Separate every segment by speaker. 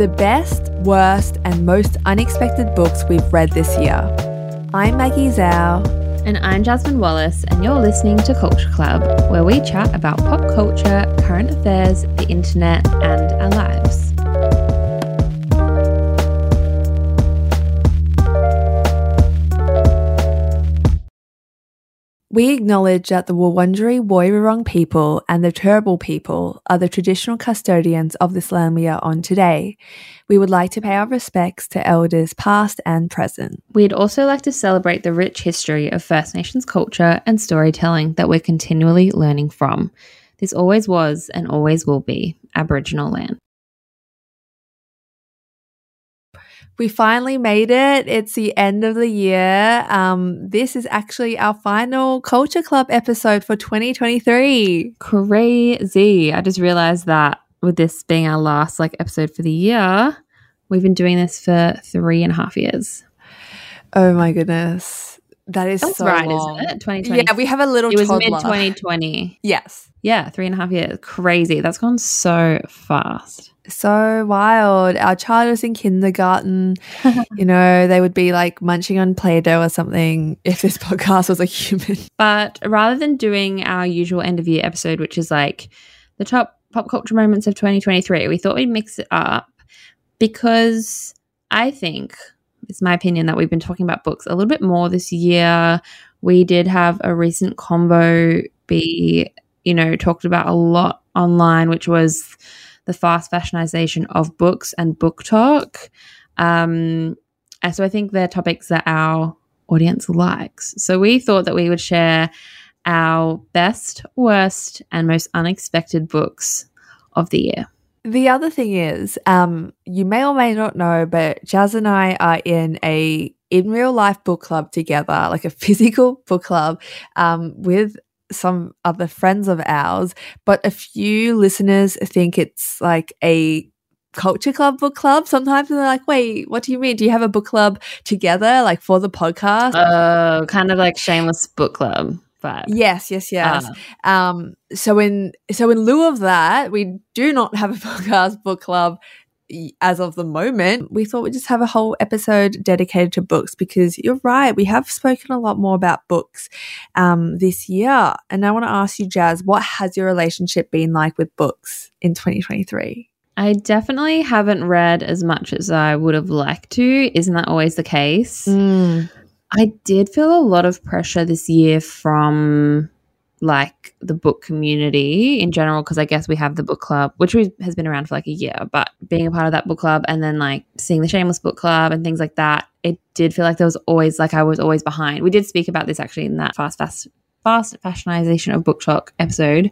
Speaker 1: the best, worst, and most unexpected books we've read this year. I'm Maggie Zhao.
Speaker 2: And I'm Jasmine Wallace, and you're listening to Culture Club, where we chat about pop culture, current affairs, the internet, and our lives.
Speaker 1: We acknowledge that the Wurundjeri Woi people and the Turrbal people are the traditional custodians of this land we are on today. We would like to pay our respects to elders past and present.
Speaker 2: We'd also like to celebrate the rich history of First Nations culture and storytelling that we're continually learning from. This always was and always will be Aboriginal land.
Speaker 1: We finally made it. It's the end of the year. Um, this is actually our final Culture Club episode for 2023.
Speaker 2: Crazy. I just realized that with this being our last like episode for the year, we've been doing this for three and a half years.
Speaker 1: Oh my goodness. That is That's so right, long.
Speaker 2: isn't it? 2020.
Speaker 1: Yeah, we have a little
Speaker 2: It was mid 2020.
Speaker 1: Yes.
Speaker 2: Yeah, three and a half years. Crazy. That's gone so fast
Speaker 1: so wild. Our child was in kindergarten. you know, they would be like munching on Play Doh or something if this podcast was a human.
Speaker 2: But rather than doing our usual end of year episode, which is like the top pop culture moments of 2023, we thought we'd mix it up because I think it's my opinion that we've been talking about books a little bit more this year. We did have a recent combo be, you know, talked about a lot online, which was the fast fashionization of books and BookTok. Um, and so I think they're topics that our audience likes. So we thought that we would share our best, worst, and most unexpected books of the year.
Speaker 1: The other thing is, um, you may or may not know, but Jazz and I are in a in real life book club together, like a physical book club, um, with some other friends of ours, but a few listeners think it's like a culture club book club. Sometimes they're like wait what do you mean? Do you have a book club together like for the podcast?
Speaker 2: Oh uh, kind of like shameless book club but
Speaker 1: yes yes yes. Uh. um so in so in lieu of that we do not have a podcast book club as of the moment, we thought we'd just have a whole episode dedicated to books because you're right. We have spoken a lot more about books um, this year. And I want to ask you, Jazz, what has your relationship been like with books in 2023?
Speaker 2: I definitely haven't read as much as I would have liked to. Isn't that always the case?
Speaker 1: Mm.
Speaker 2: I did feel a lot of pressure this year from like the book community in general because I guess we have the book club, which we, has been around for like a year. But being a part of that book club and then like seeing the Shameless book club and things like that, it did feel like there was always like I was always behind. We did speak about this actually in that fast fast fast fashionization of BookTok episode,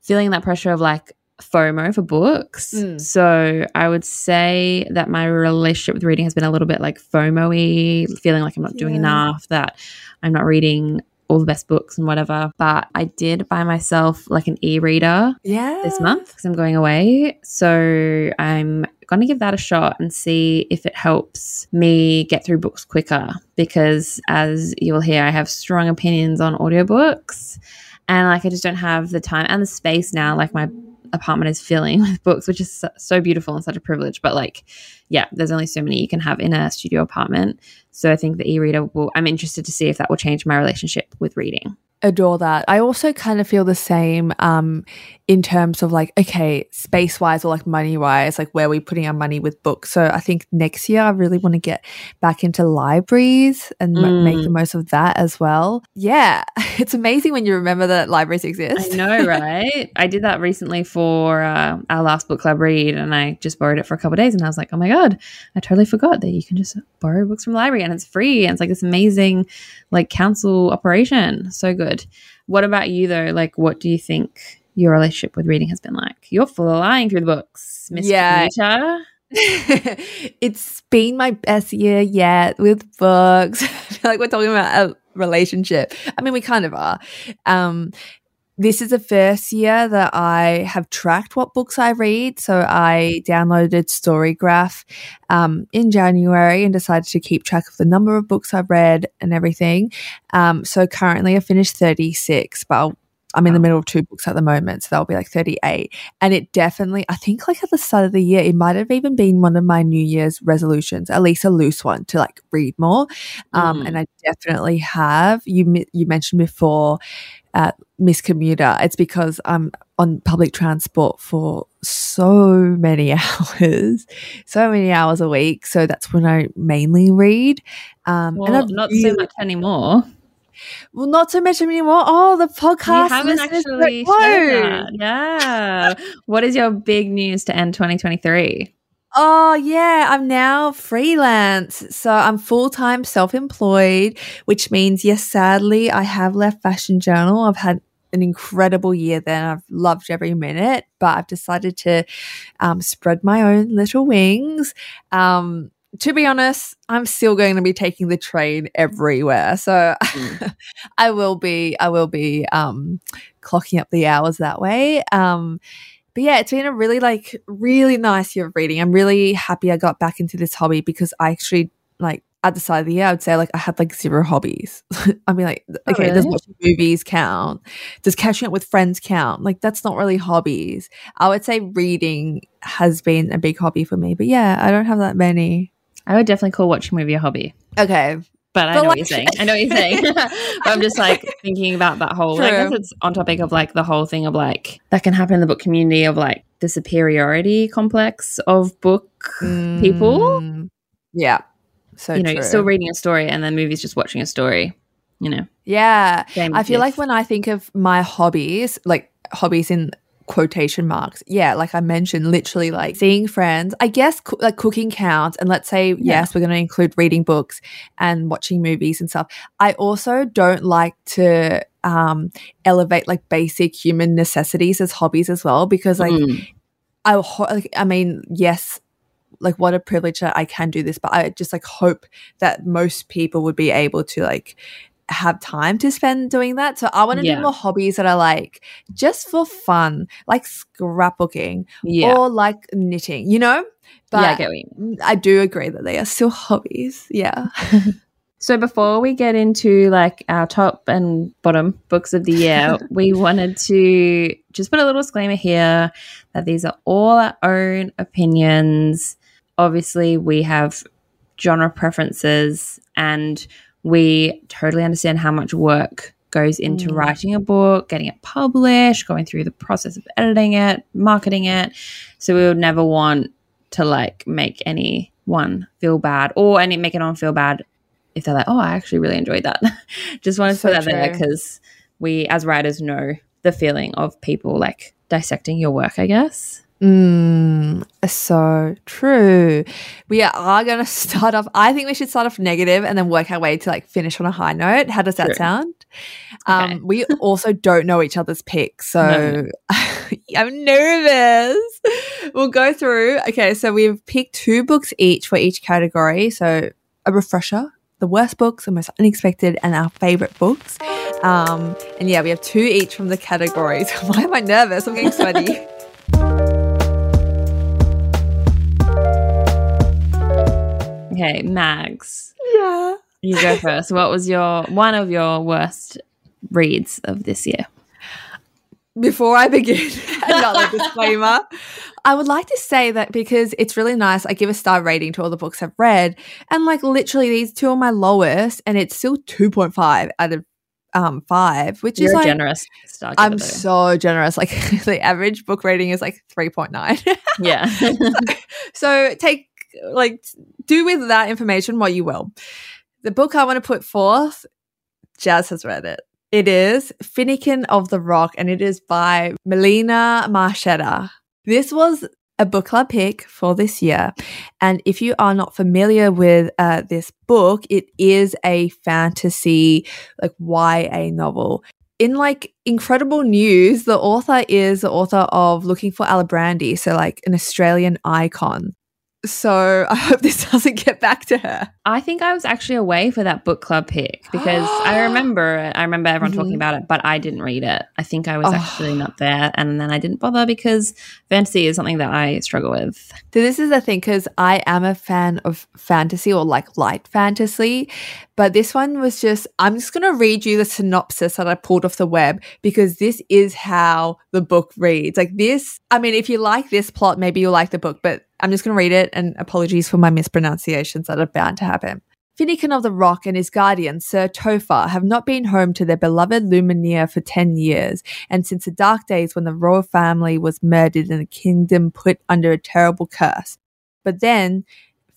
Speaker 2: feeling that pressure of like FOMO for books. Mm. So I would say that my relationship with reading has been a little bit like FOMO-y, feeling like I'm not doing yeah. enough, that I'm not reading all the best books and whatever. But I did buy myself like an e reader
Speaker 1: yeah.
Speaker 2: this month because I'm going away. So I'm going to give that a shot and see if it helps me get through books quicker. Because as you will hear, I have strong opinions on audiobooks. And like, I just don't have the time and the space now. Like, my apartment is filling with books, which is so, beautiful and such a privilege. But like, yeah, there's only so many you can have in a studio apartment. So I think the e-reader will. I'm interested to see if that will change my relationship with reading
Speaker 1: adore that. I also kind of feel the same um, in terms of like, okay, space wise or like money wise, like where are we putting our money with books. So I think next year I really want to get back into libraries and mm. m- make the mm. most of that as well. Yeah, it's amazing when you remember that libraries exist.
Speaker 2: I know, right? I did that recently for uh, our last book club read and I just borrowed it for a couple days and I was like, oh my God, I totally forgot that you can just borrow books from the library and it's free. And it's like this amazing like council operation. So good. What about you though? Like, what do you think your relationship with reading has been like? You're flying through the books, Miss yeah.
Speaker 1: it's been my best year yet with books. I feel like we're talking about a relationship. I mean, we kind of are. Um, this is the first year that I have tracked what books I read. So I downloaded Storygraph um, in January and decided to keep track of the number of books I've read and everything. Um, so currently I finished 36, but I'll I'm in the middle of two books at the moment, so that'll be like 38. And it definitely, I think, like at the start of the year, it might have even been one of my New Year's resolutions, at least a loose one, to like read more. Um,
Speaker 2: Mm.
Speaker 1: And I definitely have. You you mentioned before, uh, Miss Commuter. It's because I'm on public transport for so many hours, so many hours a week. So that's when I mainly read. Um,
Speaker 2: Well,
Speaker 1: and I've
Speaker 2: not
Speaker 1: really-
Speaker 2: so much anymore.
Speaker 1: Well, not so much anymore. Oh, the podcast.
Speaker 2: you haven't actually that. Yeah. what is your big news to end 2023?
Speaker 1: Oh, yeah. I'm now freelance. So I'm full time self employed, which means, yes, sadly, I have left Fashion Journal. I've had an incredible year there. I've loved every minute, but I've decided to um, spread my own little wings. Um, to be honest, I'm still going to be taking the train everywhere. So
Speaker 2: Mm.
Speaker 1: I will be, I will be um, clocking up the hours that way. Um, but yeah, it's been a really like really nice year of reading. I'm really happy I got back into this hobby because I actually like at the start of the year I would say like I had like zero hobbies. I mean like okay, does
Speaker 2: really?
Speaker 1: watching movies count? Does catching up with friends count? Like that's not really hobbies. I would say reading has been a big hobby for me. But yeah, I don't have that many.
Speaker 2: I would definitely call watching a movie a hobby.
Speaker 1: Okay.
Speaker 2: But I
Speaker 1: But
Speaker 2: know what you're saying. I know what you're saying. but I'm just like thinking about that whole. I guess
Speaker 1: True.
Speaker 2: it's on topic of like the whole thing of like that can happen in the book community of like the superiority complex of book people.
Speaker 1: Mm, yeah. So
Speaker 2: you know,
Speaker 1: true.
Speaker 2: you're still reading a story and then movies just watching a story. You know,
Speaker 1: yeah. I feel like when I think of my hobbies, like hobbies in quotation marks, yeah, like I mentioned, literally like seeing friends. I guess coo- like cooking counts, and let's say yes, we're going to include reading books and watching movies and stuff. I also don't like to um elevate like basic human necessities as hobbies as well because like
Speaker 2: Mm.
Speaker 1: I ho- like, I mean, yes, like what a privilege that I can do this, but I just like hope that most people would be able to like have time to spend doing that. So I want to
Speaker 2: Yeah.
Speaker 1: do more hobbies that are like just for fun, like scrapbooking
Speaker 2: yeah,
Speaker 1: or like knitting, you know? But
Speaker 2: yeah, I get what you mean.
Speaker 1: Mm, I do agree that they are still hobbies. Yeah.
Speaker 2: So before we get into like our top and bottom books of the year, we wanted to just put a little disclaimer here that these are all our own opinions. Obviously, we have genre preferences and we totally understand how much work goes into
Speaker 1: Mm.
Speaker 2: writing a book, getting it published, going through the process of editing it, marketing it. So we would never want to like make anyone feel bad or any make anyone feel bad if they're like, oh, I actually really enjoyed that. Just wanted to put that there because we, as writers, know the feeling of people like dissecting your work, I guess.
Speaker 1: Mm, so true. We are going to start off. I think we should start off negative and then work our way to like finish on a high note. How does that
Speaker 2: True.
Speaker 1: sound?
Speaker 2: Okay.
Speaker 1: Um, we also don't know each other's picks, so
Speaker 2: No.
Speaker 1: I'm nervous. We'll go through. Okay, so we've picked two books each for each category. So a refresher, the worst books, the most unexpected, and our favorite books. Um, and yeah, we have two each from the categories. Why am I nervous? I'm getting sweaty.
Speaker 2: Okay, Mags,
Speaker 1: yeah.
Speaker 2: you go first. What was your one of your worst reads of this year?
Speaker 1: before I begin, another disclaimer. I would like to say that because it's really nice, I give a star rating to all the books I've read, and like literally these two are my lowest, and it's still two point five out of um five, which is
Speaker 2: You're
Speaker 1: like
Speaker 2: generous. Star
Speaker 1: I'm
Speaker 2: though.
Speaker 1: so generous. Like the average book rating is like three point nine.
Speaker 2: yeah.
Speaker 1: so take like do with that information what you will. The book I want to put forth, Jazz has read it. It is Finnikin of the Rock, and it is by Melina Marchetta. This was a book club pick for this year. And if you are not familiar with uh, this book, it is a fantasy, like YA novel. In like incredible news, the author is the author of Looking for Alibrandi, so like an Australian icon. So I hope this doesn't get back to her.
Speaker 2: I think I was actually away for that book club pick because I remember it. I remember everyone talking
Speaker 1: Mhm.
Speaker 2: about it, but I didn't read it. I think I was
Speaker 1: Oh.
Speaker 2: actually not there, and then I didn't bother because fantasy is something that I struggle with.
Speaker 1: So this is the thing because I am a fan of fantasy or like light fantasy, But this one was just, I'm just going to read you the synopsis that I pulled off the web because this is how the book reads. Like this, I mean, if you like this plot, maybe you'll like the book, but I'm just going to read it and apologies for my mispronunciations that are bound to happen. Finnikin of the Rock and his guardian, Sir Topher, have not been home to their beloved Lumatere for 10 years, and since the dark days when the royal family was murdered and the kingdom put under a terrible curse. But then,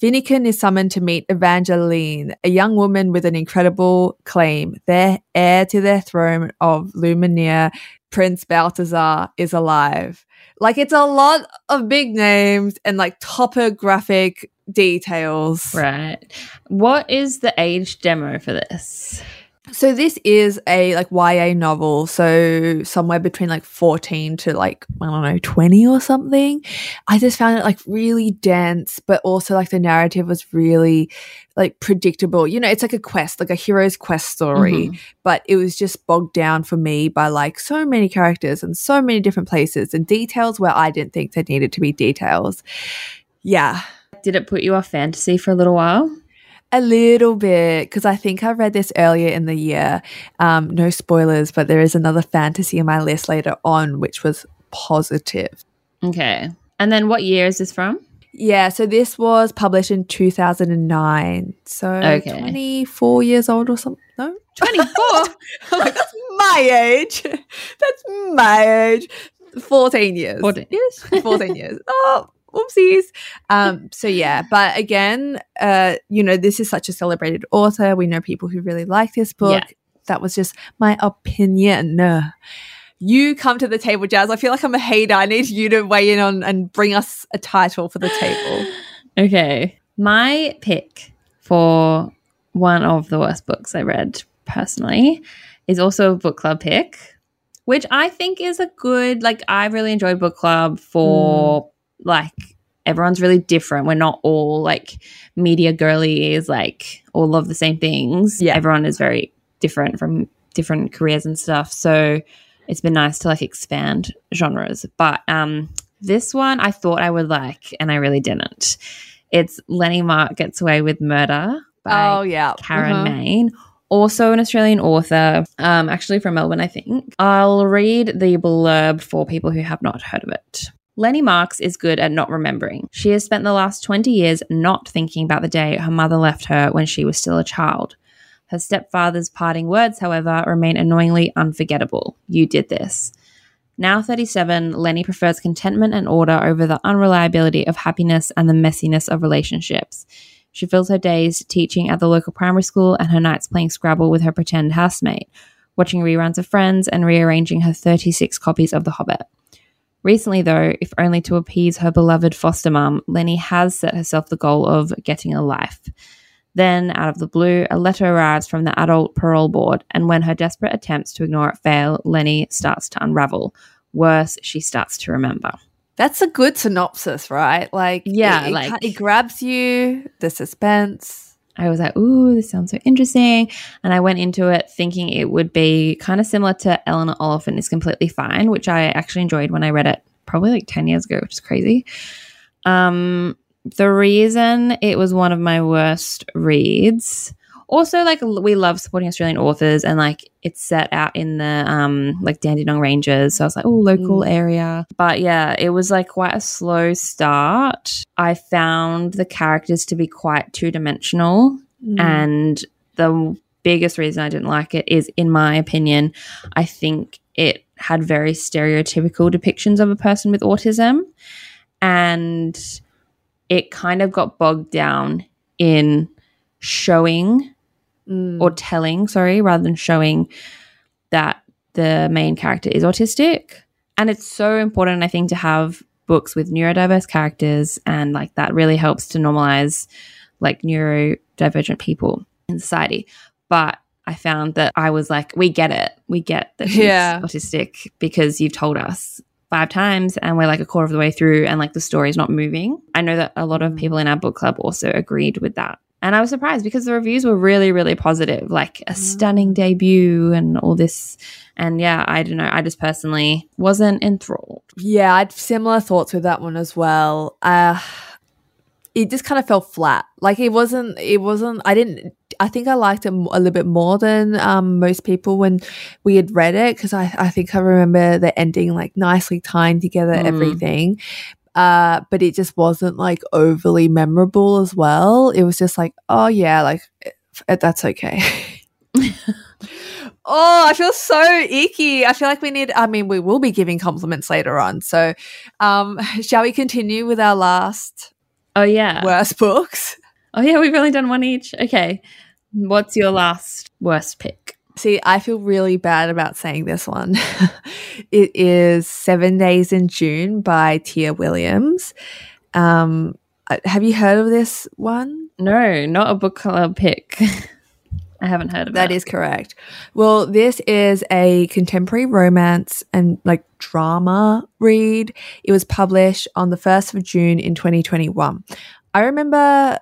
Speaker 1: Finnikin is summoned to meet Evanjalin, a young woman with an incredible claim. Their heir to their throne of Lumatere, Prince Balthazar, is alive. Like, it's a lot of big names and like topographic details.
Speaker 2: Right. What is the age demo for this?
Speaker 1: So this is a like YA novel, so somewhere between like 14 to like I don't know 20 or something. I just found it like really dense, but also like the narrative was really like predictable. You know, it's like a quest, like a hero's quest story, mm-hmm. but it was just bogged down for me by like so many characters and so many different places and details where I didn't think there needed to be details. Yeah.
Speaker 2: Did it put you off fantasy for a little while?
Speaker 1: A little bit, because I think I read this earlier in the year. Um, no spoilers, but there is another fantasy in my list later on, which was positive.
Speaker 2: Okay. And then what year is this from?
Speaker 1: Yeah, so this was published in 2009. So okay. 24 years old or something. No?
Speaker 2: 24?
Speaker 1: like, that's my age. That's my age. 14 years.
Speaker 2: 14
Speaker 1: years? 14 years. Oh, Oopsies. Um, so yeah, but again, uh, you know, this is such a celebrated author. We know people who really like this book. Yeah. That was just my opinion. You come to the table, Jazz. I feel like I'm a hater. I need you to weigh in on and bring us a title for the table.
Speaker 2: okay. My pick for one of the worst books I read personally is also a book club pick, which I think is a good, like, I really enjoyed book club for mm like everyone's really different. We're not all like media girlies, like all love the same things. Yeah. Everyone is very different from different careers and stuff. So it's been nice to like expand genres. But um this one I thought I would like and I really didn't. It's Lenny Mark Gets Away with Murder by
Speaker 1: oh, yeah.
Speaker 2: Karen uh-huh. Maine. Also an Australian author, um, actually from Melbourne, I think. I'll read the blurb for people who have not heard of it. Lenny Marks is good at not remembering. She has spent the last 20 years not thinking about the day her mother left her when she was still a child. Her stepfather's parting words, however, remain annoyingly unforgettable. You did this. Now 37, Lenny prefers contentment and order over the unreliability of happiness and the messiness of relationships. She fills her days teaching at the local primary school and her nights playing Scrabble with her pretend housemate, watching reruns of Friends and rearranging her 36 copies of The Hobbit. Recently, though, if only to appease her beloved foster mum, Lenny has set herself the goal of getting a life. Then, out of the blue, a letter arrives from the adult parole board, and when her desperate attempts to ignore it fail, Lenny starts to unravel. Worse, she starts to remember.
Speaker 1: That's a good synopsis, right? Like,
Speaker 2: yeah,
Speaker 1: it,
Speaker 2: like
Speaker 1: it grabs you, the suspense.
Speaker 2: I was like, ooh, this sounds so interesting. And I went into it thinking it would be kind of similar to Eleanor Oliphant is Completely Fine, which I actually enjoyed when I read it probably like 10 years ago, which is crazy. Um, the reason it was one of my worst reads also like we love supporting australian authors and like it's set out in the um like dandenong ranges so i was like oh local mm. area but yeah it was like quite a slow start i found the characters to be quite two-dimensional mm. and the biggest reason i didn't like it is in my opinion i think it had very stereotypical depictions of a person with autism and it kind of got bogged down in showing mm. or telling, sorry, rather than showing that the main character is autistic. And it's so important, I think, to have books with neurodiverse characters, and like that really helps to normalize like neurodivergent people in society. But I found that I was like, we get it. We get that she's yeah. autistic because you've told us five times and we're like a quarter of the way through and like the story's not moving. I know that a lot of mm. people in our book club also agreed with that. And I was surprised because the reviews were really, really positive, like a stunning debut and all this. And yeah, I don't know. I just personally wasn't enthralled.
Speaker 1: Yeah, I had similar thoughts with that one as well. Uh, it just kind of fell flat. Like it wasn't, it wasn't, I didn't, I think I liked it a little bit more than um, most people when we had read it because I, I think I remember the ending like nicely tying together
Speaker 2: Mm.
Speaker 1: everything. Uh, but it just wasn't like overly memorable as well. It was just like, oh yeah, like eh, that's okay. oh, I feel so icky. I feel like we need. I mean, we will be giving compliments later on. So, um, shall we continue with our last
Speaker 2: Oh yeah.
Speaker 1: worst books?
Speaker 2: oh yeah, we've only done one each. Okay. What's your last worst pick?
Speaker 1: See, I feel really bad about saying this one. it is Seven Days in June by Tia Williams. Um, uh, have you heard of this one?
Speaker 2: No, not a book club pick. I haven't heard of
Speaker 1: That
Speaker 2: That
Speaker 1: is correct. Well, this is a contemporary romance and like drama read. It was published on the 1st of June in 2021. I remember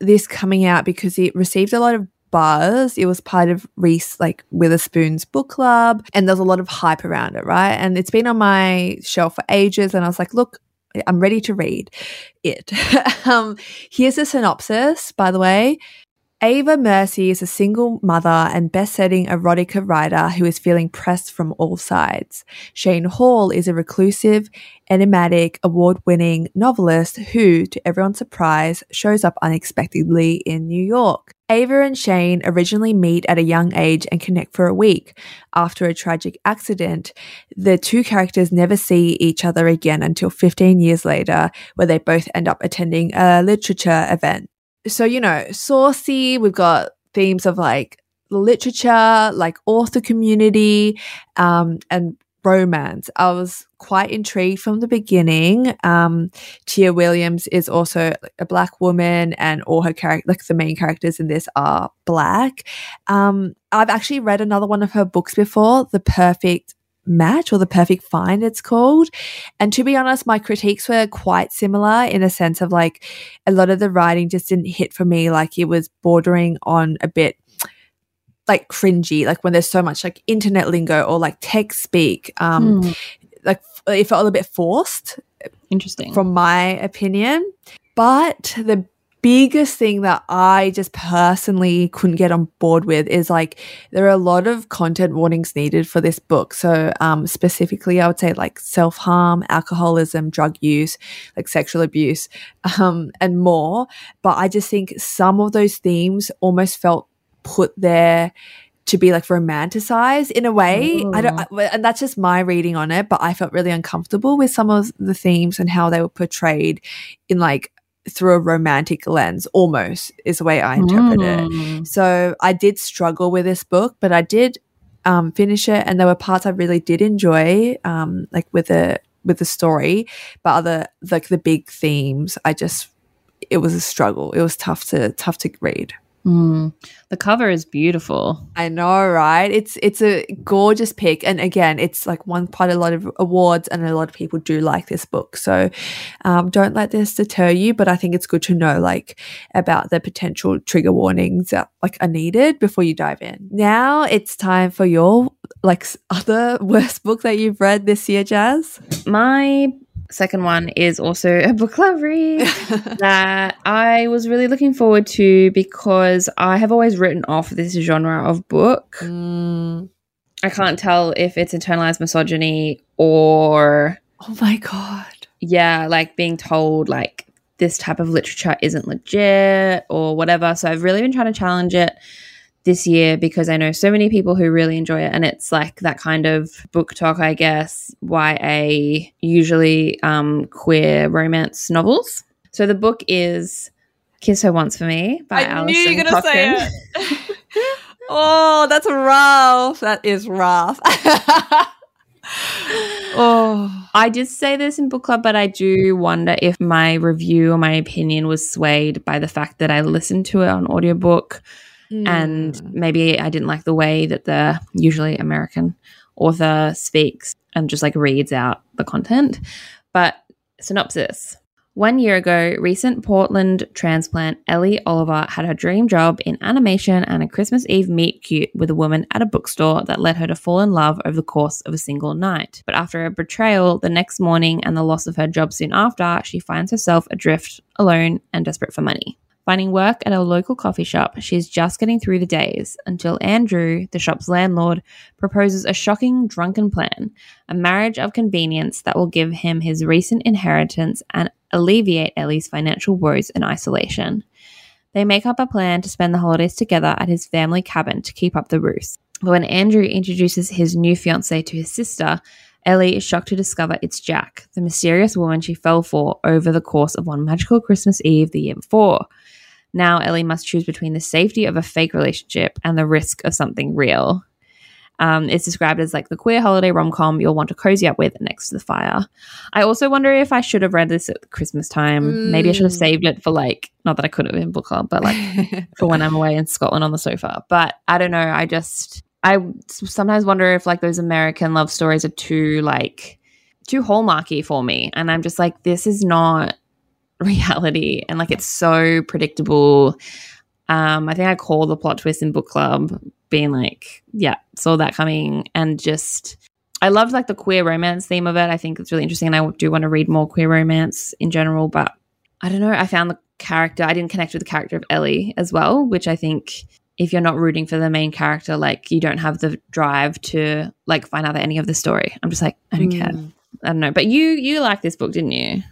Speaker 1: this coming out because it received a lot of buzz. It was part of Reese like Witherspoon's book club and there's a lot of hype around it, right? And it's been on my shelf for ages and I was like, look, I'm ready to read it. um, here's a synopsis, by the way. Ava Mercy is a single mother and best-selling erotica writer who is feeling pressed from all sides. Shane Hall is a reclusive, enigmatic, award-winning novelist who, to everyone's surprise, shows up unexpectedly in New York. Ava and Shane originally meet at a young age and connect for a week. After a tragic accident, the two characters never see each other again until 15 years later, where they both end up attending a literature event so you know saucy we've got themes of like literature like author community um, and romance. I was quite intrigued from the beginning. Um, tia williams is also a black woman and all her character like the main characters in this are black. Um, i've actually read another one of her books before the perfect match or the perfect find it's called and to be honest my critiques were quite similar in a sense of like a lot of the writing just didn't hit for me like it was bordering on a bit like cringy like when there's so much like internet lingo or like tech speak um
Speaker 2: Hmm,
Speaker 1: like it felt a little bit forced
Speaker 2: interesting.
Speaker 1: from my opinion. But the biggest thing that I just personally couldn't get on board with is like there are a lot of content warnings needed for this book. So um, specifically, I would say like self harm, alcoholism, drug use, like sexual abuse, um, and more. But I just think some of those themes almost felt put there to be like romanticized in a way. I don't, I- and that's just my reading on it. But I felt really uncomfortable with some of the themes and how they were portrayed in like through a romantic lens, almost is the way I interpret it.
Speaker 2: Hmm.
Speaker 1: So I did struggle with this book, but I did um, finish it, and there were parts I really did enjoy, um, like with the with the story. But other like the big themes, I just it was a struggle. It was tough to tough to read.
Speaker 2: Hmm. The cover is beautiful.
Speaker 1: I know, right? It's it's a gorgeous pick, and again, it's like won quite a lot of awards, and a lot of people do like this book. So, um, don't let this deter you. But I think it's good to know like about the potential trigger warnings that like are needed before you dive in. Now it's time for your like other worst book that you've read this year, Jazz.
Speaker 2: My second one is also a book club read that I was really looking forward to because I have always written off this genre of book.
Speaker 1: Mm.
Speaker 2: I can't tell if it's internalized misogyny or
Speaker 1: Oh my god.
Speaker 2: yeah, like being told like this type of literature isn't legit or whatever. So I've really been trying to challenge it this year because I know so many people who really enjoy it and it's like that kind of BookTok, I guess, YA, usually um queer romance novels. So the book is Kiss Her Once for Me by I Alison Cochrun.
Speaker 1: oh, that's rough. That is rough. oh.
Speaker 2: I did say this in book club, but I do wonder if my review or my opinion was swayed by the fact that I listened to it on audiobook and
Speaker 1: Mm.
Speaker 2: maybe I didn't like the way that the usually American author speaks and just like reads out the content. But synopsis. One year ago, recent Portland transplant Ellie Oliver had her dream job in animation and a Christmas Eve meet cute with a woman at a bookstore that led her to fall in love over the course of a single night. But after a betrayal the next morning and the loss of her job soon after, she finds herself adrift, alone, and desperate for money. Finding work at a local coffee shop, she is just getting through the days until Andrew, the shop's landlord, proposes a shocking drunken plan a marriage of convenience that will give him his recent inheritance and alleviate Ellie's financial woes and isolation. They make up a plan to spend the holidays together at his family cabin to keep up the ruse. But when Andrew introduces his new fiancee to his sister, Ellie is shocked to discover it's Jack, the mysterious woman she fell for over the course of one magical Christmas Eve the year before. Now Ellie must choose between the safety of a fake relationship and the risk of something real. Um, it's described as like the queer holiday rom com you'll want to cozy up with next to the fire. I also wonder if I should have read this at Christmas time. Mm. Maybe I should have mm. saved it for like, not that I could have in book club, but like for when I'm away in Scotland on the sofa. But I don't know. I just, I sometimes wonder if like those American love stories are too like, too hallmarky for me. And I'm just like, this is not reality and like it's so predictable. Um, I think I call the plot twist in book club being like, yeah, saw that coming and just I loved like the queer romance theme of it. I think it's really interesting and I do want to read more queer romance in general, but I don't know, I found the character I didn't connect with the character of Ellie as well, which I think if you're not rooting for the main character, like you don't have the drive to like find out any of the story. I'm just like, I don't mm. care. I don't know. But you you liked this book, didn't you?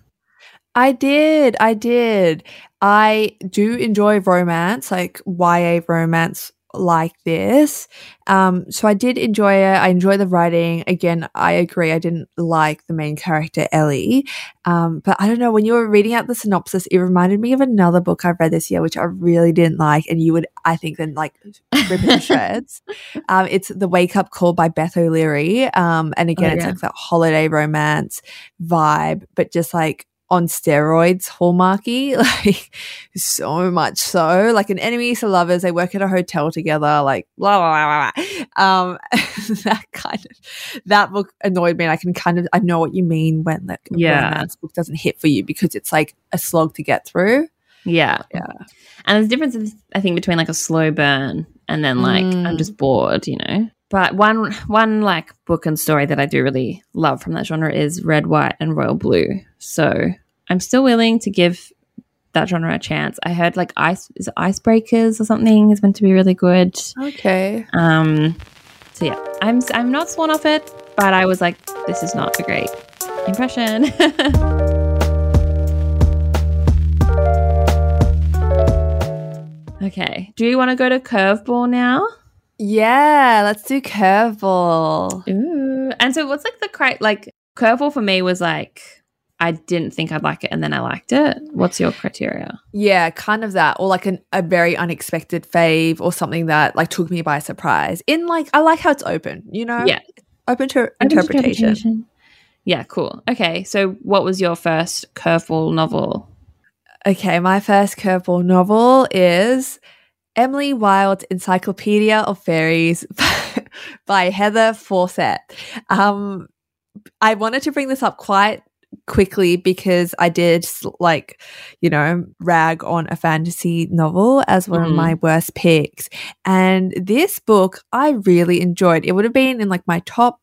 Speaker 1: I did. I did. I do enjoy romance, like YA romance like this. Um, so I did enjoy it. I enjoy the writing. Again, I agree. I didn't like the main character, Ellie. Um, but I don't know. When you were reading out the synopsis, it reminded me of another book I've read this year, which I really didn't like. And you would, I think, then like rip it to shreds. Um, it's The Wake Up Call by Beth O'Leary. Um, and again, oh, yeah. it's like that holiday romance vibe, but just like on steroids hallmarky like so much so like an enemies to lovers they work at a hotel together like blah blah blah, blah. um that kind of that book annoyed me and i can kind of i know what you mean when like
Speaker 2: yeah
Speaker 1: romance book doesn't hit for you because it's like a slog to get through
Speaker 2: yeah
Speaker 1: yeah
Speaker 2: and there's differences i think between like a slow burn and then like mm. i'm just bored you know but one one like book and story that I do really love from that genre is Red, White, and Royal Blue. So I'm still willing to give that genre a chance. I heard like ice is icebreakers or something is meant to be really good.
Speaker 1: Okay.
Speaker 2: Um so yeah, I'm I'm not sworn off it, but I was like, this is not a great impression. okay. Do you want to go to curveball now?
Speaker 1: Yeah, let's do curveball.
Speaker 2: Ooh. And so what's like the cri- like curveball for me was like I didn't think I'd like it and then I liked it. What's your criteria?
Speaker 1: Yeah, kind of that. Or like an, a very unexpected fave or something that like took me by surprise. In like, I like how it's open, you know?
Speaker 2: Yeah.
Speaker 1: Open to interpretation. interpretation.
Speaker 2: Yeah, cool. Okay, so what was your first curveball novel?
Speaker 1: Okay, my first curveball novel is Emily Wilde's Encyclopedia of Fairies by Heather Fawcett. Um, I wanted to bring this up quite quickly because I did like, you know, rag on a fantasy novel as one mm. of mm-hmm. my worst picks. And this book I really enjoyed. It would have been in like my top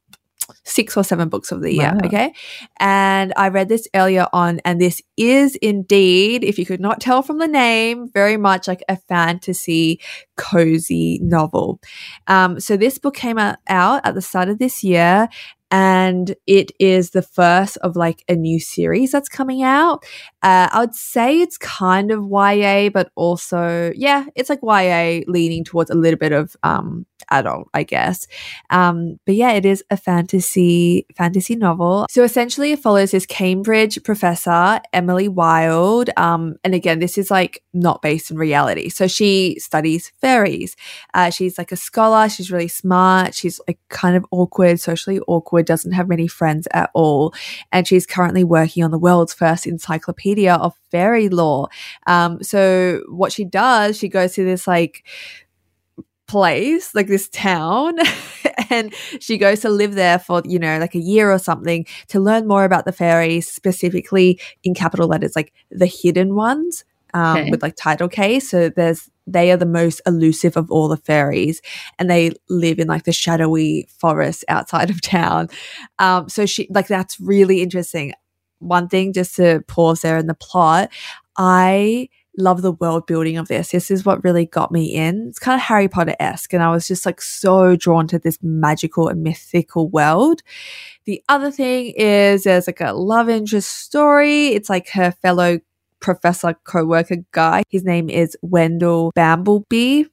Speaker 1: six or seven books of the year. Wow. Okay. And I read this earlier on, and this is indeed, if you could not tell from the name, very much like a fantasy cozy novel. Um, so this book came out, out at the start of this year and it is the first of like a new series that's coming out. Uh, I would say it's kind of YA, but also, yeah, it's like YA leaning towards a little bit of um, adult, I guess. Um, but yeah, it is a fantasy fantasy novel. So essentially, it follows this Cambridge professor, Emily Wilde. Um, and again, this is like not based in reality. So she studies fairies. Uh, she's like a scholar. She's really smart. She's like kind of awkward, socially awkward doesn't have many friends at all. And she's currently working on the world's first encyclopedia of fairy lore. Um, so what she does, she goes to this like place, like this town, and she goes to live there for, you know, like a year or something to learn more about the fairies, specifically in capital letters, like the hidden ones. Um, okay. with like title K. So there's they are the most elusive of all the fairies and they live in like the shadowy forest outside of town. Um, so she like that's really interesting. One thing just to pause there in the plot, I love the world building of this. This is what really got me in. It's kind of Harry Potter esque, and I was just like so drawn to this magical and mythical world. The other thing is there's like a love interest story. It's like her fellow professor co-worker guy. His name is Wendell Bambleby.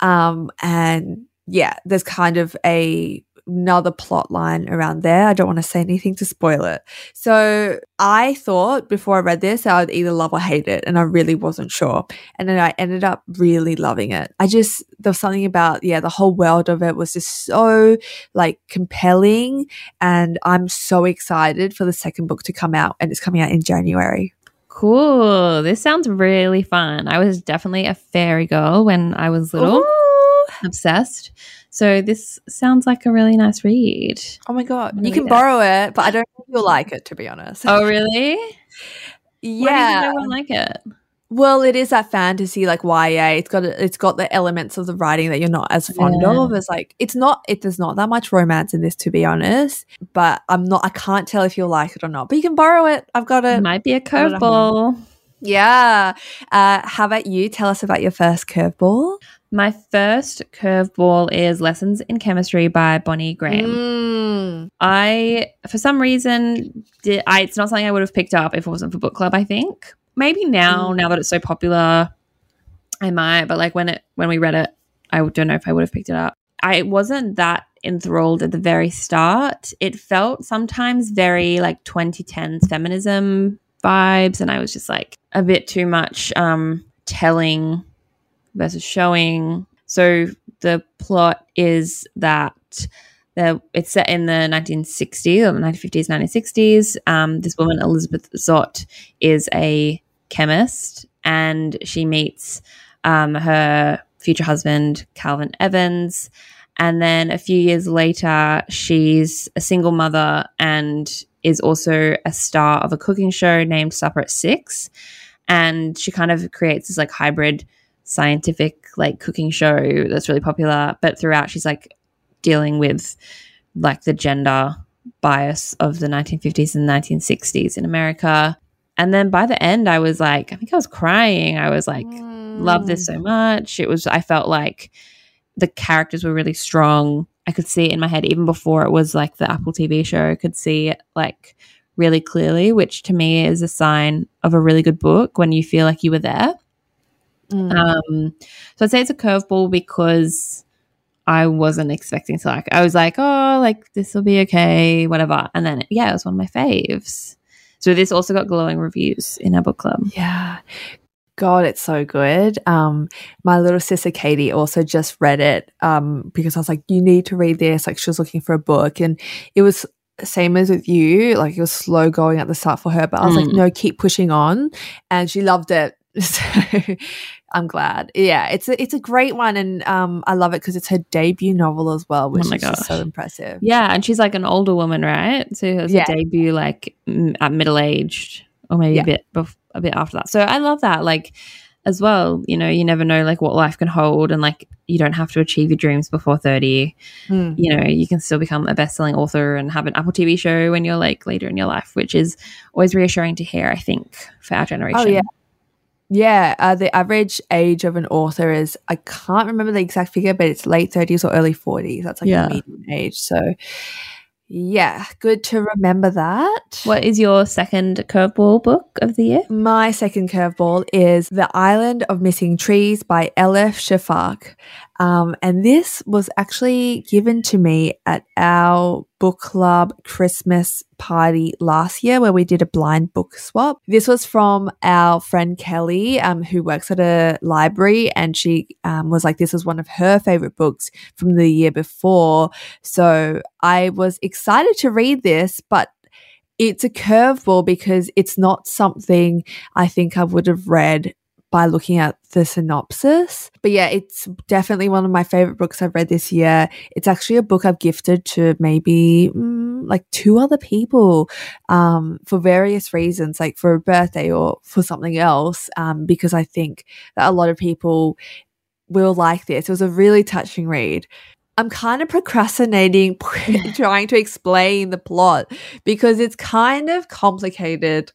Speaker 1: Um, and yeah, there's kind of a another plot line around there. I don't want to say anything to spoil it. So I thought before I read this, I would either love or hate it. And I really wasn't sure. And then I ended up really loving it. I just, there was something about, yeah, the whole world of it was just so like compelling. And I'm so excited for the second book to come out. And it's coming out in January.
Speaker 2: Cool. This sounds really fun. I was definitely a fairy girl when I was little.
Speaker 1: Ooh.
Speaker 2: Obsessed. So this sounds like a really nice read.
Speaker 1: Oh my god. You can borrow it, but I don't think you'll like it to be honest.
Speaker 2: Oh, really? Why do you think
Speaker 1: yeah.
Speaker 2: I won't like it?
Speaker 1: Well, it is that fantasy like YA. It's got it's got the elements of the writing that you're not as fond
Speaker 2: Yeah.
Speaker 1: of. It's like it's not it there's not that much romance in this to be honest. But I'm not I can't tell if you'll like it or not. But you can borrow it. I've got it.
Speaker 2: Might be a
Speaker 1: it
Speaker 2: curveball.
Speaker 1: Yeah. Uh, how about you? Tell us about your first curveball.
Speaker 2: My first curveball is Lessons in Chemistry by Bonnie Graham.
Speaker 1: Mm.
Speaker 2: I, for some reason, did, I, it's not something I would have picked up if it wasn't for book club. I think maybe now,
Speaker 1: Mm.
Speaker 2: now that it's so popular, I might. But like when it when we read it, I don't know if I would have picked it up. I wasn't that enthralled at the very start. It felt sometimes very like 2010s feminism vibes, and I was just like a bit too much um, telling versus showing. So the plot is that it's set in the 1960s or the 1950s, 1960s. Um, this woman, Elizabeth Zott, is a chemist and she meets um, her future husband, Calvin Evans. And then a few years later, she's a single mother and is also a star of a cooking show named Supper at Six. And she kind of creates this like hybrid scientific like cooking show that's really popular. But throughout, she's like dealing with like the gender bias of the 1950s and 1960s in America. And then by the end, I was like, I think I was crying. I was like, love this so mm. much. It was, I felt like the characters were really strong. I could see it in my head even before it was like the Apple TV show. I could see it like really clearly, which to me is a sign of a really good book when you feel like you were there.
Speaker 1: Mm.
Speaker 2: Um, so I'd say it's a curveball because I wasn't expecting to like. I was like, oh, like this will be okay, whatever. And then yeah, it was one of my faves. So this also got glowing reviews in our book club.
Speaker 1: Yeah. God, it's so good. Um, my little sister Katie also just read it um, because I was like, you need to read this. Like, she was looking for a book, and it was same as with you. Like, it was slow going at the start for her, but I was like,
Speaker 2: Mm.
Speaker 1: no, keep pushing on, and she loved it. So I'm glad. Yeah, it's a it's a great one, and um, I love it because it's her debut novel as well, which
Speaker 2: Oh my
Speaker 1: is so impressive.
Speaker 2: Yeah, and she's like an older woman, right? So it was
Speaker 1: Yeah.
Speaker 2: a debut like m- at middle aged, or maybe
Speaker 1: Yeah.
Speaker 2: a bit bef- a bit after that. So I love that. Like as well, you know, you never know like what life can hold, and like you don't have to achieve your dreams before thirty.
Speaker 1: Mm.
Speaker 2: you know, you can still become a best-selling author and have an Apple TV show when you're like later in your life, which is always reassuring to hear. I think for our generation.
Speaker 1: Oh yeah. Yeah, uh, the average age of an author is I can't remember the exact figure, but it's late thirties or early forties. That's like
Speaker 2: Yeah.
Speaker 1: the median age. So, yeah, good to remember that.
Speaker 2: What is your second curveball book of the year?
Speaker 1: My second curveball is The Island of Missing Trees by Elif Shafak. Um, and this was actually given to me at our book club Christmas party last year where we did a blind book swap. This was from our friend Kelly, um, who works at a library, and she um, was like, this was one of her favorite books from the year before. So I was excited to read this, but it's a curveball because it's not something I think I would have read by looking at the synopsis. But yeah, it's definitely one of my favorite books I've read this year. It's actually a book I've gifted to maybe mm, like two other people um, for various reasons, like for a birthday or for something else, um, because I think that a lot of people will like this. It was a really touching read. I'm kind of procrastinating trying to explain the plot because it's kind of complicated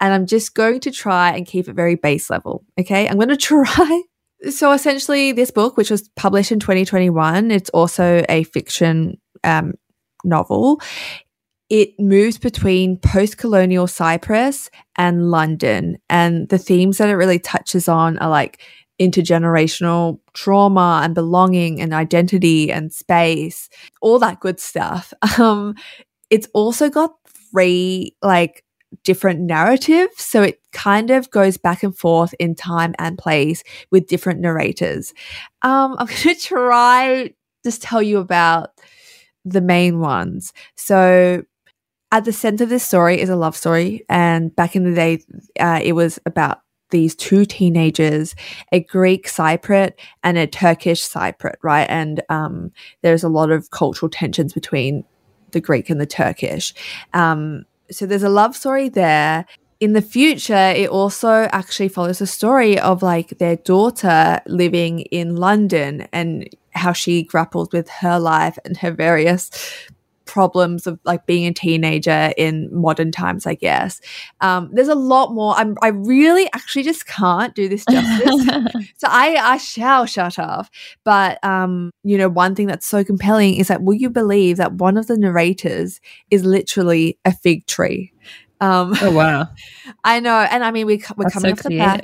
Speaker 1: and I'm just going to try and keep it very base level. Okay. I'm going to try. So essentially, this book, which was published in 2021, it's also a fiction um, novel. It moves between post colonial Cyprus and London. And the themes that it really touches on are like intergenerational trauma and belonging and identity and space, all that good stuff. Um, it's also got three like different narratives. So it kind of goes back and forth in time and place with different narrators. Um, I'm going to try just tell you about the main ones. So at the center of this story is a love story. And back in the day, uh, it was about these two teenagers, a Greek Cypriot and a Turkish Cypriot, right? And um, there's a lot of cultural tensions between the Greek and the Turkish. Um, so there's a love story there. In the future, it also actually follows a story of like their daughter living in London and how she grapples with her life and her various problems of like being a teenager in modern times, I guess. Um, there's a lot more. I'm, I really actually just can't do this justice. so I, I shall shut off. But, um, you know, one thing that's so compelling is that will you believe that one of the narrators is literally a fig tree?
Speaker 2: Um, oh, wow.
Speaker 1: I know. And I mean, we, we're that's coming so off the back.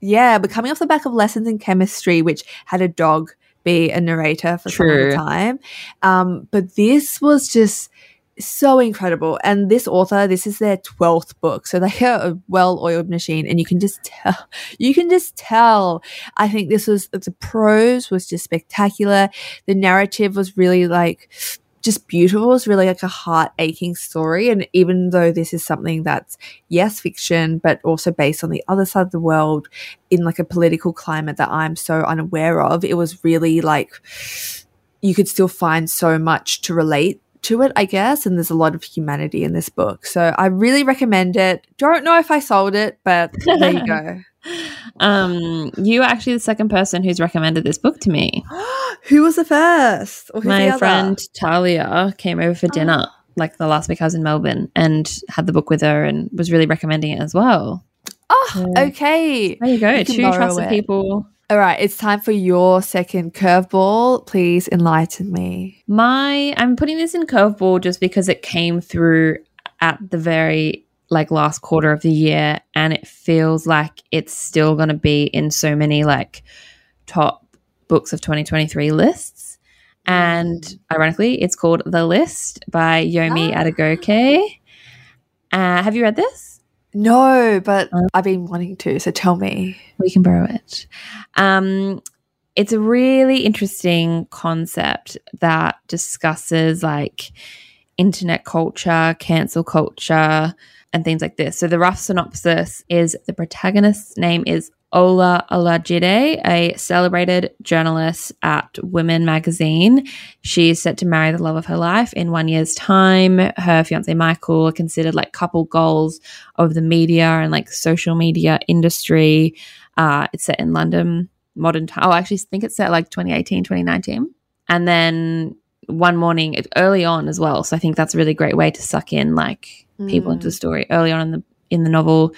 Speaker 1: Yeah, we're coming off the back of lessons in chemistry, which had a dog be a narrator for True. some time. Um, but this was just so incredible. And this author, this is their 12th book. So they are a well oiled machine. And you can just tell, you can just tell. I think this was, the prose was just spectacular. The narrative was really like, just beautiful. It's really like a heart aching story. And even though this is something that's, yes, fiction, but also based on the other side of the world in like a political climate that I'm so unaware of, it was really like you could still find so much to relate to it, I guess. And there's a lot of humanity in this book. So I really recommend it. Don't know if I sold it, but there you go.
Speaker 2: Um, you are actually the second person who's recommended this book to me.
Speaker 1: Who was the first?
Speaker 2: My the friend Talia came over for dinner oh. like the last week I was in Melbourne and had the book with her and was really recommending it as well.
Speaker 1: Oh, okay.
Speaker 2: There you go. You Two trusted it. people.
Speaker 1: All right, it's time for your second curveball. Please enlighten me.
Speaker 2: My, I'm putting this in curveball just because it came through at the very like last quarter of the year and it feels like it's still going to be in so many like top books of 2023 lists. And ironically it's called the list by yomi ah. adegoke. Uh, have you read this?
Speaker 1: No but uh, i've been wanting to so tell me.
Speaker 2: We can borrow it. Um, it's a really interesting concept that discusses like internet culture cancel culture and things like this. So the rough synopsis is the protagonist's name is Ola Olajide, a celebrated journalist at Women magazine. She's set to marry the love of her life in one year's time. Her fiance Michael are considered like couple goals of the media and like social media industry. Uh, it's set in London, modern time. Oh, I actually think it's set like 2018, 2019. And then one morning, early on as well. So I think that's a really great way to suck in like people mm. into the story early on in the in the novel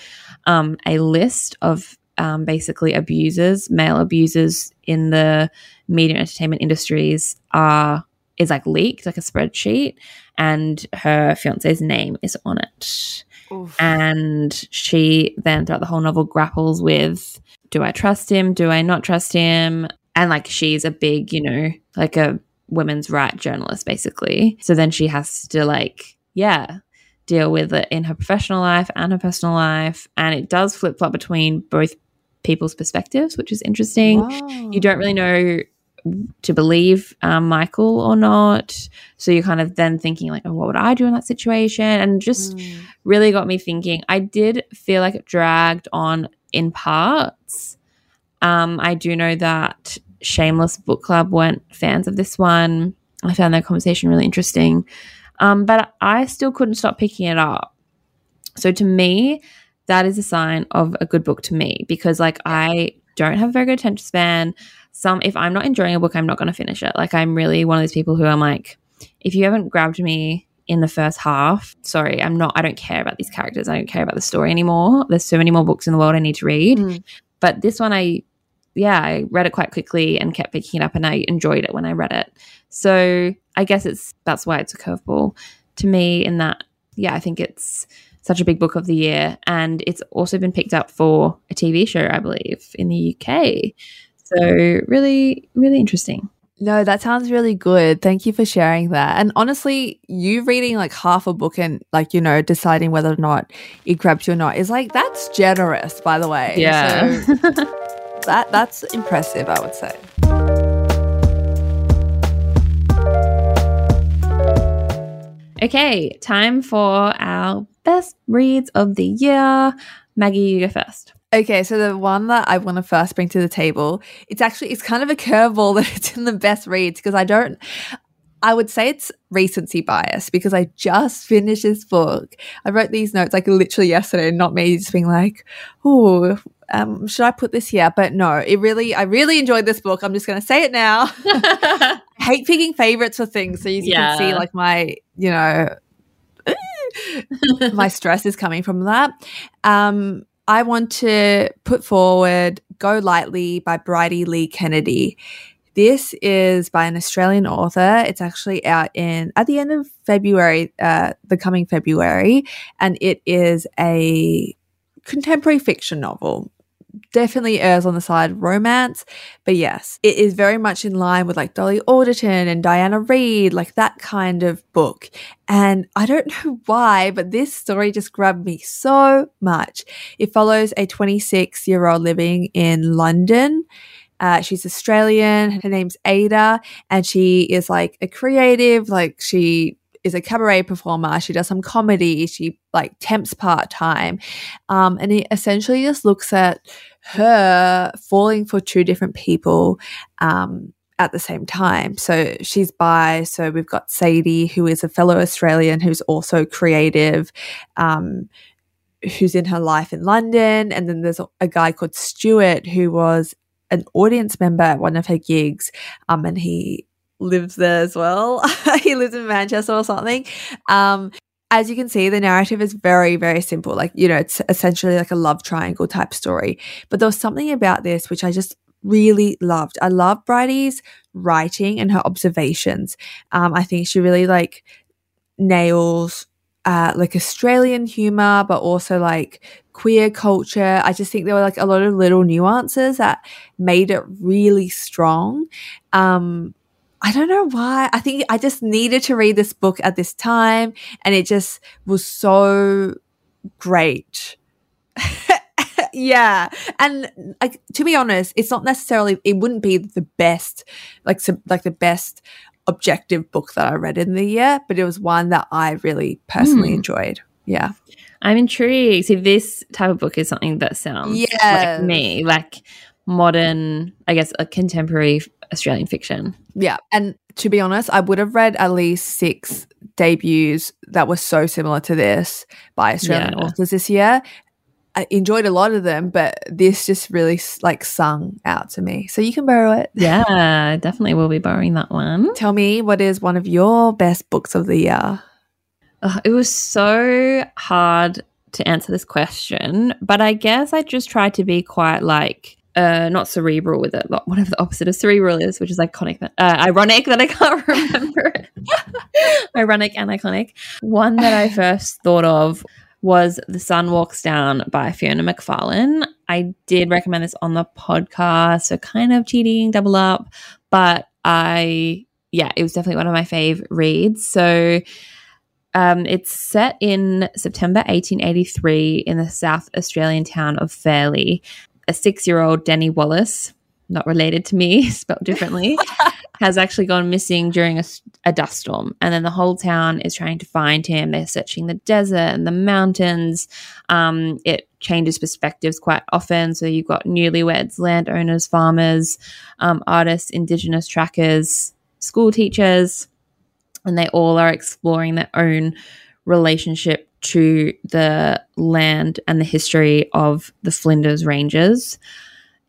Speaker 2: um, a list of um, basically abusers, male abusers in the media and entertainment industries are is like leaked, like a spreadsheet, and her fiance's name is on it. Oof. And she then throughout the whole novel grapples with do I trust him? Do I not trust him? And like she's a big, you know, like a women's right journalist basically. So then she has to like, yeah, deal with it in her professional life and her personal life. And it does flip flop between both people's perspectives, which is interesting. Wow. You don't really know to believe um, Michael or not. So you're kind of then thinking, like, oh, what would I do in that situation? And just mm. really got me thinking. I did feel like it dragged on in parts. Um, I do know that Shameless Book Club weren't fans of this one. I found that conversation really interesting. Um, but I still couldn't stop picking it up. So to me, that is a sign of a good book to me because like I don't have a very good attention span. Some if I'm not enjoying a book, I'm not going to finish it. Like I'm really one of those people who I'm like, if you haven't grabbed me in the first half. Sorry, I'm not, I don't care about these characters. I don't care about the story anymore. There's so many more books in the world I need to read.
Speaker 1: Mm.
Speaker 2: But this one, I, yeah, I read it quite quickly and kept picking it up and I enjoyed it when I read it. So I guess it's, that's why it's a curveball to me in that, yeah, I think it's such a big book of the year. And it's also been picked up for a TV show, I believe, in the UK. So really, really interesting.
Speaker 1: No, that sounds really good. Thank you for sharing that. And honestly, you reading like half a book and like, you know, deciding whether or not it grabs you or not is like that's generous, by the way.
Speaker 2: Yeah.
Speaker 1: So that that's impressive, I would say.
Speaker 2: Okay, time for our best reads of the year. Maggie, you go first.
Speaker 1: Okay, so the one that I want to first bring to the table, it's actually it's kind of a curveball that it's in the best reads because I don't I would say it's recency bias because I just finished this book. I wrote these notes like literally yesterday, not me just being like, oh, um, should I put this here? But no, it really, I really enjoyed this book. I'm just going to say it now. I hate picking favorites for things. So you
Speaker 2: Yeah.
Speaker 1: can see like my, you know, my stress is coming from that. Um, I want to put forward Go Lightly by Bridie Lee Kennedy. This is by an Australian author. It's actually out in at the end of February, uh, the coming February, and it is a contemporary fiction novel. Definitely errs on the side of romance, but yes, it is very much in line with like Dolly Alderton and Diana Reid, like that kind of book. And I don't know why, but this story just grabbed me so much. It follows a 26 year old living in London. Uh, she's Australian. Her name's Ada, and she is like a creative. Like she is a cabaret performer. She does some comedy. She like temps part time, um, and it essentially just looks at her falling for two different people. Um, at the same time. So she's bi. So we've got Sadie, who is a fellow Australian who's also creative, um, who's in her life in London. And then there's a guy called Stuart, who was an audience member at one of her gigs. Um, and he lives there as well. he lives in Manchester or something. Um, as you can see, the narrative is very, very simple. Like, you know, it's essentially like a love triangle type story. But there was something about this which I just really loved. I love Bridie's writing and her observations. Um, I think she really like nails uh, like Australian humor, but also like queer culture. I just think there were like a lot of little nuances that made it really strong. Um, I don't know why. I think I just needed to read this book at this time, and it just was so great. yeah, and like to be honest, it's not necessarily. It wouldn't be the best, like so, like the best objective book that I read in the year, but it was one that I really personally
Speaker 2: Hmm.
Speaker 1: enjoyed. Yeah.
Speaker 2: I'm intrigued. See, this type of book is something that sounds
Speaker 1: Yes.
Speaker 2: like me, like modern, I guess, a contemporary Australian fiction.
Speaker 1: Yeah. And to be honest, I would have read at least six debuts that were so similar to this by Australian
Speaker 2: Yeah.
Speaker 1: authors this year. I enjoyed a lot of them, but this just really like sung out to me. So you can borrow it.
Speaker 2: Yeah, definitely will be borrowing that one.
Speaker 1: Tell me what is one of your best books of the year?
Speaker 2: It was so hard to answer this question, but I guess I just tried to be quite like uh not cerebral with it, like whatever the opposite of cerebral is, which is iconic, uh, ironic that I can't remember ironic and iconic. One that I first thought of was The Sun Walks Down by Fiona McFarlane. I did recommend this on the podcast, so kind of cheating, double up, but I yeah, it was definitely one of my fave reads. So um, it's set in September 1883 in the South Australian town of Fairley. A six year old Denny Wallace, not related to me, spelled differently, has actually gone missing during a dust storm. And then the whole town is trying to find him. They're searching the desert and the mountains. Um, it changes perspectives quite often. So you've got newlyweds, landowners, farmers, um, artists, Indigenous trackers, school teachers and they all are exploring their own relationship to the land and the history of the Flinders Ranges.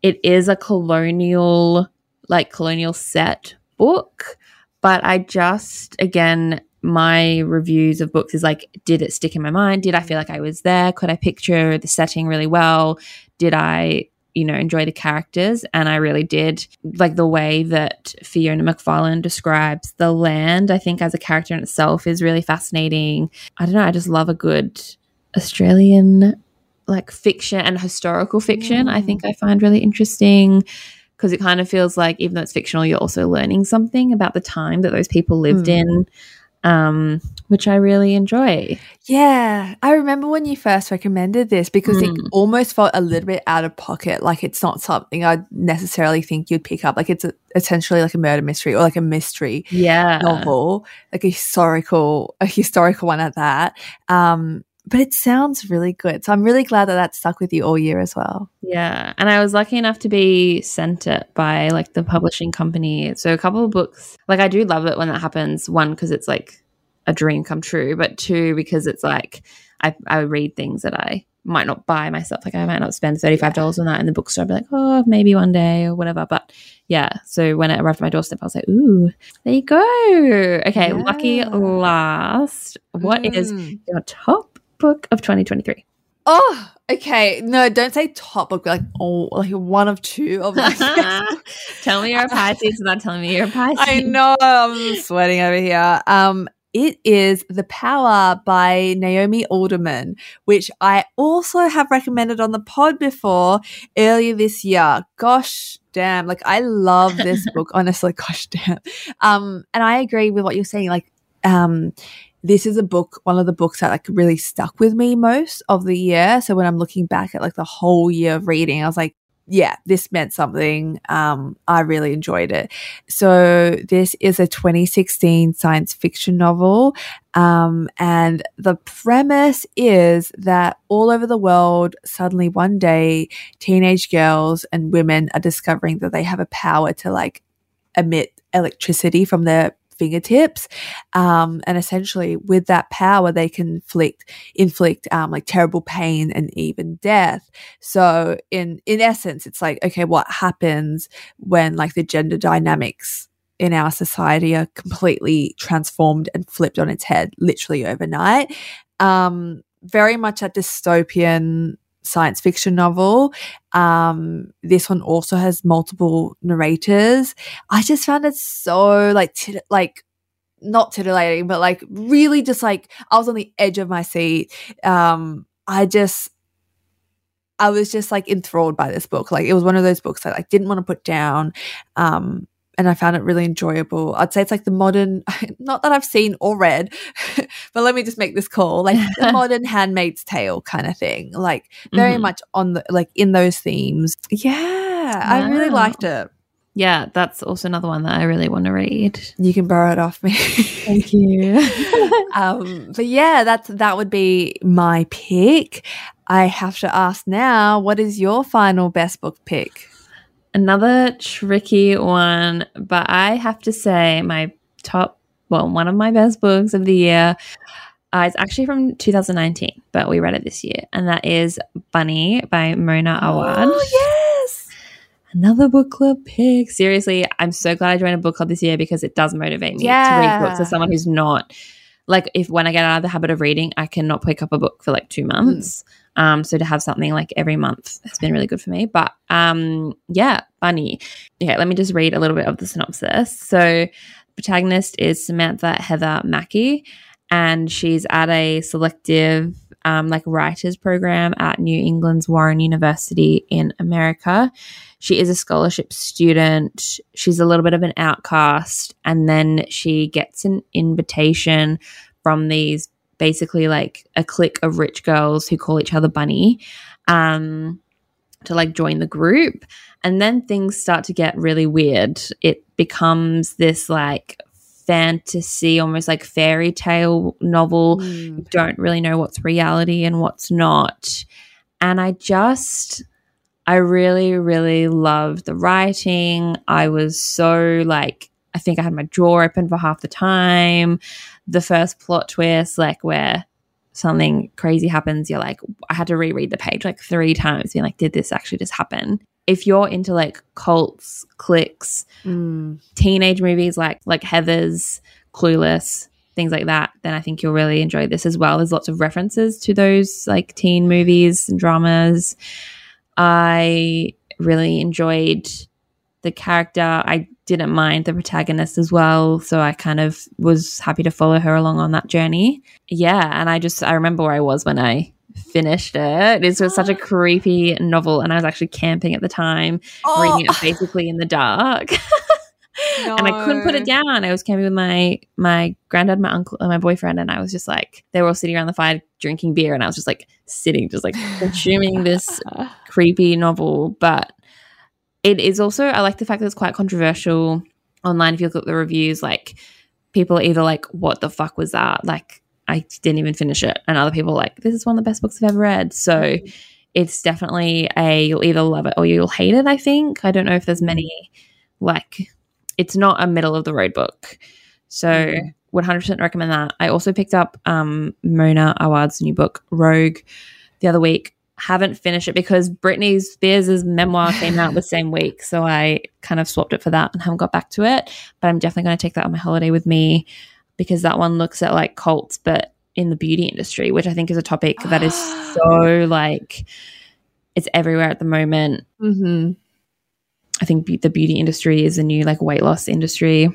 Speaker 2: It is a colonial, like colonial set book, but I just, again, my reviews of books is like, did it stick in my mind? Did I feel like I was there? Could I picture the setting really well? Did I you know, enjoy the characters. And I really did like the way that Fiona McFarlane describes the land, I think, as a character in itself is really fascinating. I don't know, I just love a good Australian like fiction and historical fiction. Mm. I think I find really interesting because it kind of feels like even though it's fictional, you're also learning something about the time that those people lived mm. in um, which I really enjoy.
Speaker 1: Yeah, I remember when you first recommended this because mm. it almost felt a little bit out of pocket. Like it's not something I necessarily think you'd pick up. Like it's a, essentially like a murder mystery or like a mystery
Speaker 2: yeah.
Speaker 1: novel, like a historical, a historical one at that. Um, but it sounds really good. So I'm really glad that that stuck with you all year as well.
Speaker 2: Yeah. And I was lucky enough to be sent it by like the publishing company. So a couple of books, like I do love it when that happens. One, because it's like a dream come true, but two, because it's like I, I read things that I might not buy myself. Like I might not spend $35 on that in the bookstore. I'd be like, oh, maybe one day or whatever. But yeah. So when it arrived at my doorstep, I was like, ooh, there you go. Okay. Yeah. Lucky last. What mm. is your top book of 2023?
Speaker 1: Oh, okay. No, don't say top book. Like oh, like one of two of them.
Speaker 2: Tell me you're a Pisces without telling me you're a Pisces.
Speaker 1: I know. I'm sweating over here. Um, it is The Power by Naomi Alderman, which I also have recommended on the pod before earlier this year. Gosh damn, like I love this book, honestly. Gosh damn. Um, and I agree with what you're saying. Like, um, this is a book, one of the books that like really stuck with me most of the year. So when I'm looking back at like the whole year of reading, I was like, yeah, this meant something. Um, I really enjoyed it. So this is a 2016 science fiction novel. Um, and the premise is that all over the world, suddenly one day, teenage girls and women are discovering that they have a power to like emit electricity from their fingertips. Um, and essentially, with that power, they can inflict inflict um, like terrible pain and even death. So, in in essence, it's like okay, what happens when like the gender dynamics in our society are completely transformed and flipped on its head, literally overnight. Um, very much a dystopian science fiction novel. Um, this one also has multiple narrators. I just found it so like tit- like not titillating, but like really just like I was on the edge of my seat. Um, I just I was just like enthralled by this book. Like it was one of those books that I like, didn't want to put down. Um, and I found it really enjoyable. I'd say it's like the modern, not that I've seen or read, but let me just make this call, like the modern Handmaid's Tale kind of thing, like very mm-hmm. much on the like in those themes. Yeah, wow. I really liked it.
Speaker 2: Yeah, that's also another one that I really want to read.
Speaker 1: You can borrow it off me.
Speaker 2: Thank you.
Speaker 1: um, but yeah, that's that would be my pick. I have to ask now, what is your final best book pick?
Speaker 2: Another tricky one, but I have to say my top, well, one of my best books of the year. Uh, it's actually from 2019, but we read it this year, and that is Bunny by Mona Awad.
Speaker 1: Oh, yes!
Speaker 2: Another book club pick. Seriously, I'm so glad I joined a book club this year because it does motivate me yeah. to read books as someone who's not like if when I get out of the habit of reading, I cannot pick up a book for like two months. Mm. Um, so to have something like every month has been really good for me. But um, yeah, Bunny. Yeah, let me just read a little bit of the synopsis. So, the protagonist is Samantha Heather Mackey, and she's at a selective um, like writers program at New England's Warren University in America. She is a scholarship student. She's a little bit of an outcast, and then she gets an invitation from these basically like a clique of rich girls who call each other bunny um, to like join the group. And then things start to get really weird. It becomes this like fantasy almost like fairy tale novel. Mm. you don't really know what's reality and what's not. And i just i really really loved the writing. I was so like I think I had my jaw open for half the time. The first plot twist, like where something crazy happens, you're like, I had to reread the page like three times, being like, did this actually just happen? If you're into like cults, cliques, mm. teenage movies like like Heather's, Clueless, things like that, then I think you'll really enjoy this as well. There's lots of references to those like teen movies and dramas. I really enjoyed the character. I didn't mind the protagonist as well. So I kind of was happy to follow her along on that journey. Yeah. And I just, I remember where I was when I finished it. It was such a creepy novel. And I was actually camping at the time, oh. reading it basically in the dark. No. and I couldn't put it down. I was camping with my my granddad, my uncle, and my boyfriend, and I was just like, they were all sitting around the fire drinking beer, and I was just like sitting, just like consuming this creepy novel. But it is also, I like the fact that it's quite controversial online. If you look at the reviews, like people are either like, "What the fuck was that?" Like I didn't even finish it, and other people like, "This is one of the best books I've ever read." So. It's definitely a you'll either love it or you'll hate it. I think I don't know if there's many like it's not a middle of the road book. So mm-hmm. would 100% recommend that. I also picked up um, Mona Awad's new book, Rogue, the other week. Haven't finished it because Britney Spears' memoir came out the same week. So I kind of swapped it for that and haven't got back to it. But I'm definitely going to take that on my holiday with me because that one looks at like cults, but in the beauty industry, which I think is a topic that is so like it's everywhere at the moment.
Speaker 1: Mm-hmm.
Speaker 2: I think be- the beauty industry is a new like weight loss industry,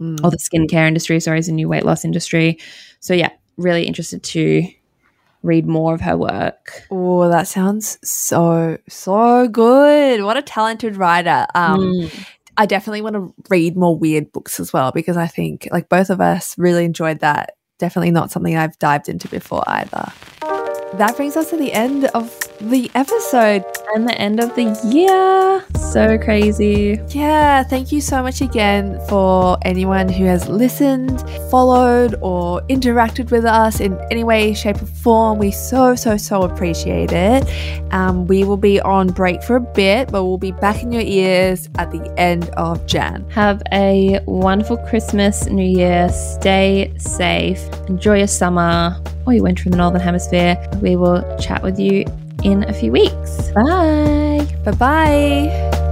Speaker 2: mm. or the skincare industry, sorry, is a new weight loss industry. So yeah, really interested to read more of her work.
Speaker 1: Oh, that sounds so so good. What a talented writer. Um mm. I definitely want to read more weird books as well because I think like both of us really enjoyed that. Definitely not something I've dived into before either that brings us to the end of the episode
Speaker 2: and the end of the year. So crazy.
Speaker 1: Yeah, thank you so much again for anyone who has listened, followed, or interacted with us in any way, shape, or form. We so, so, so appreciate it. Um, we will be on break for a bit, but we'll be back in your ears at the end of Jan.
Speaker 2: Have a wonderful Christmas, New Year. Stay safe. Enjoy your summer or your winter in the Northern Hemisphere. We will chat with you in a few weeks. Bye.
Speaker 1: Bye bye.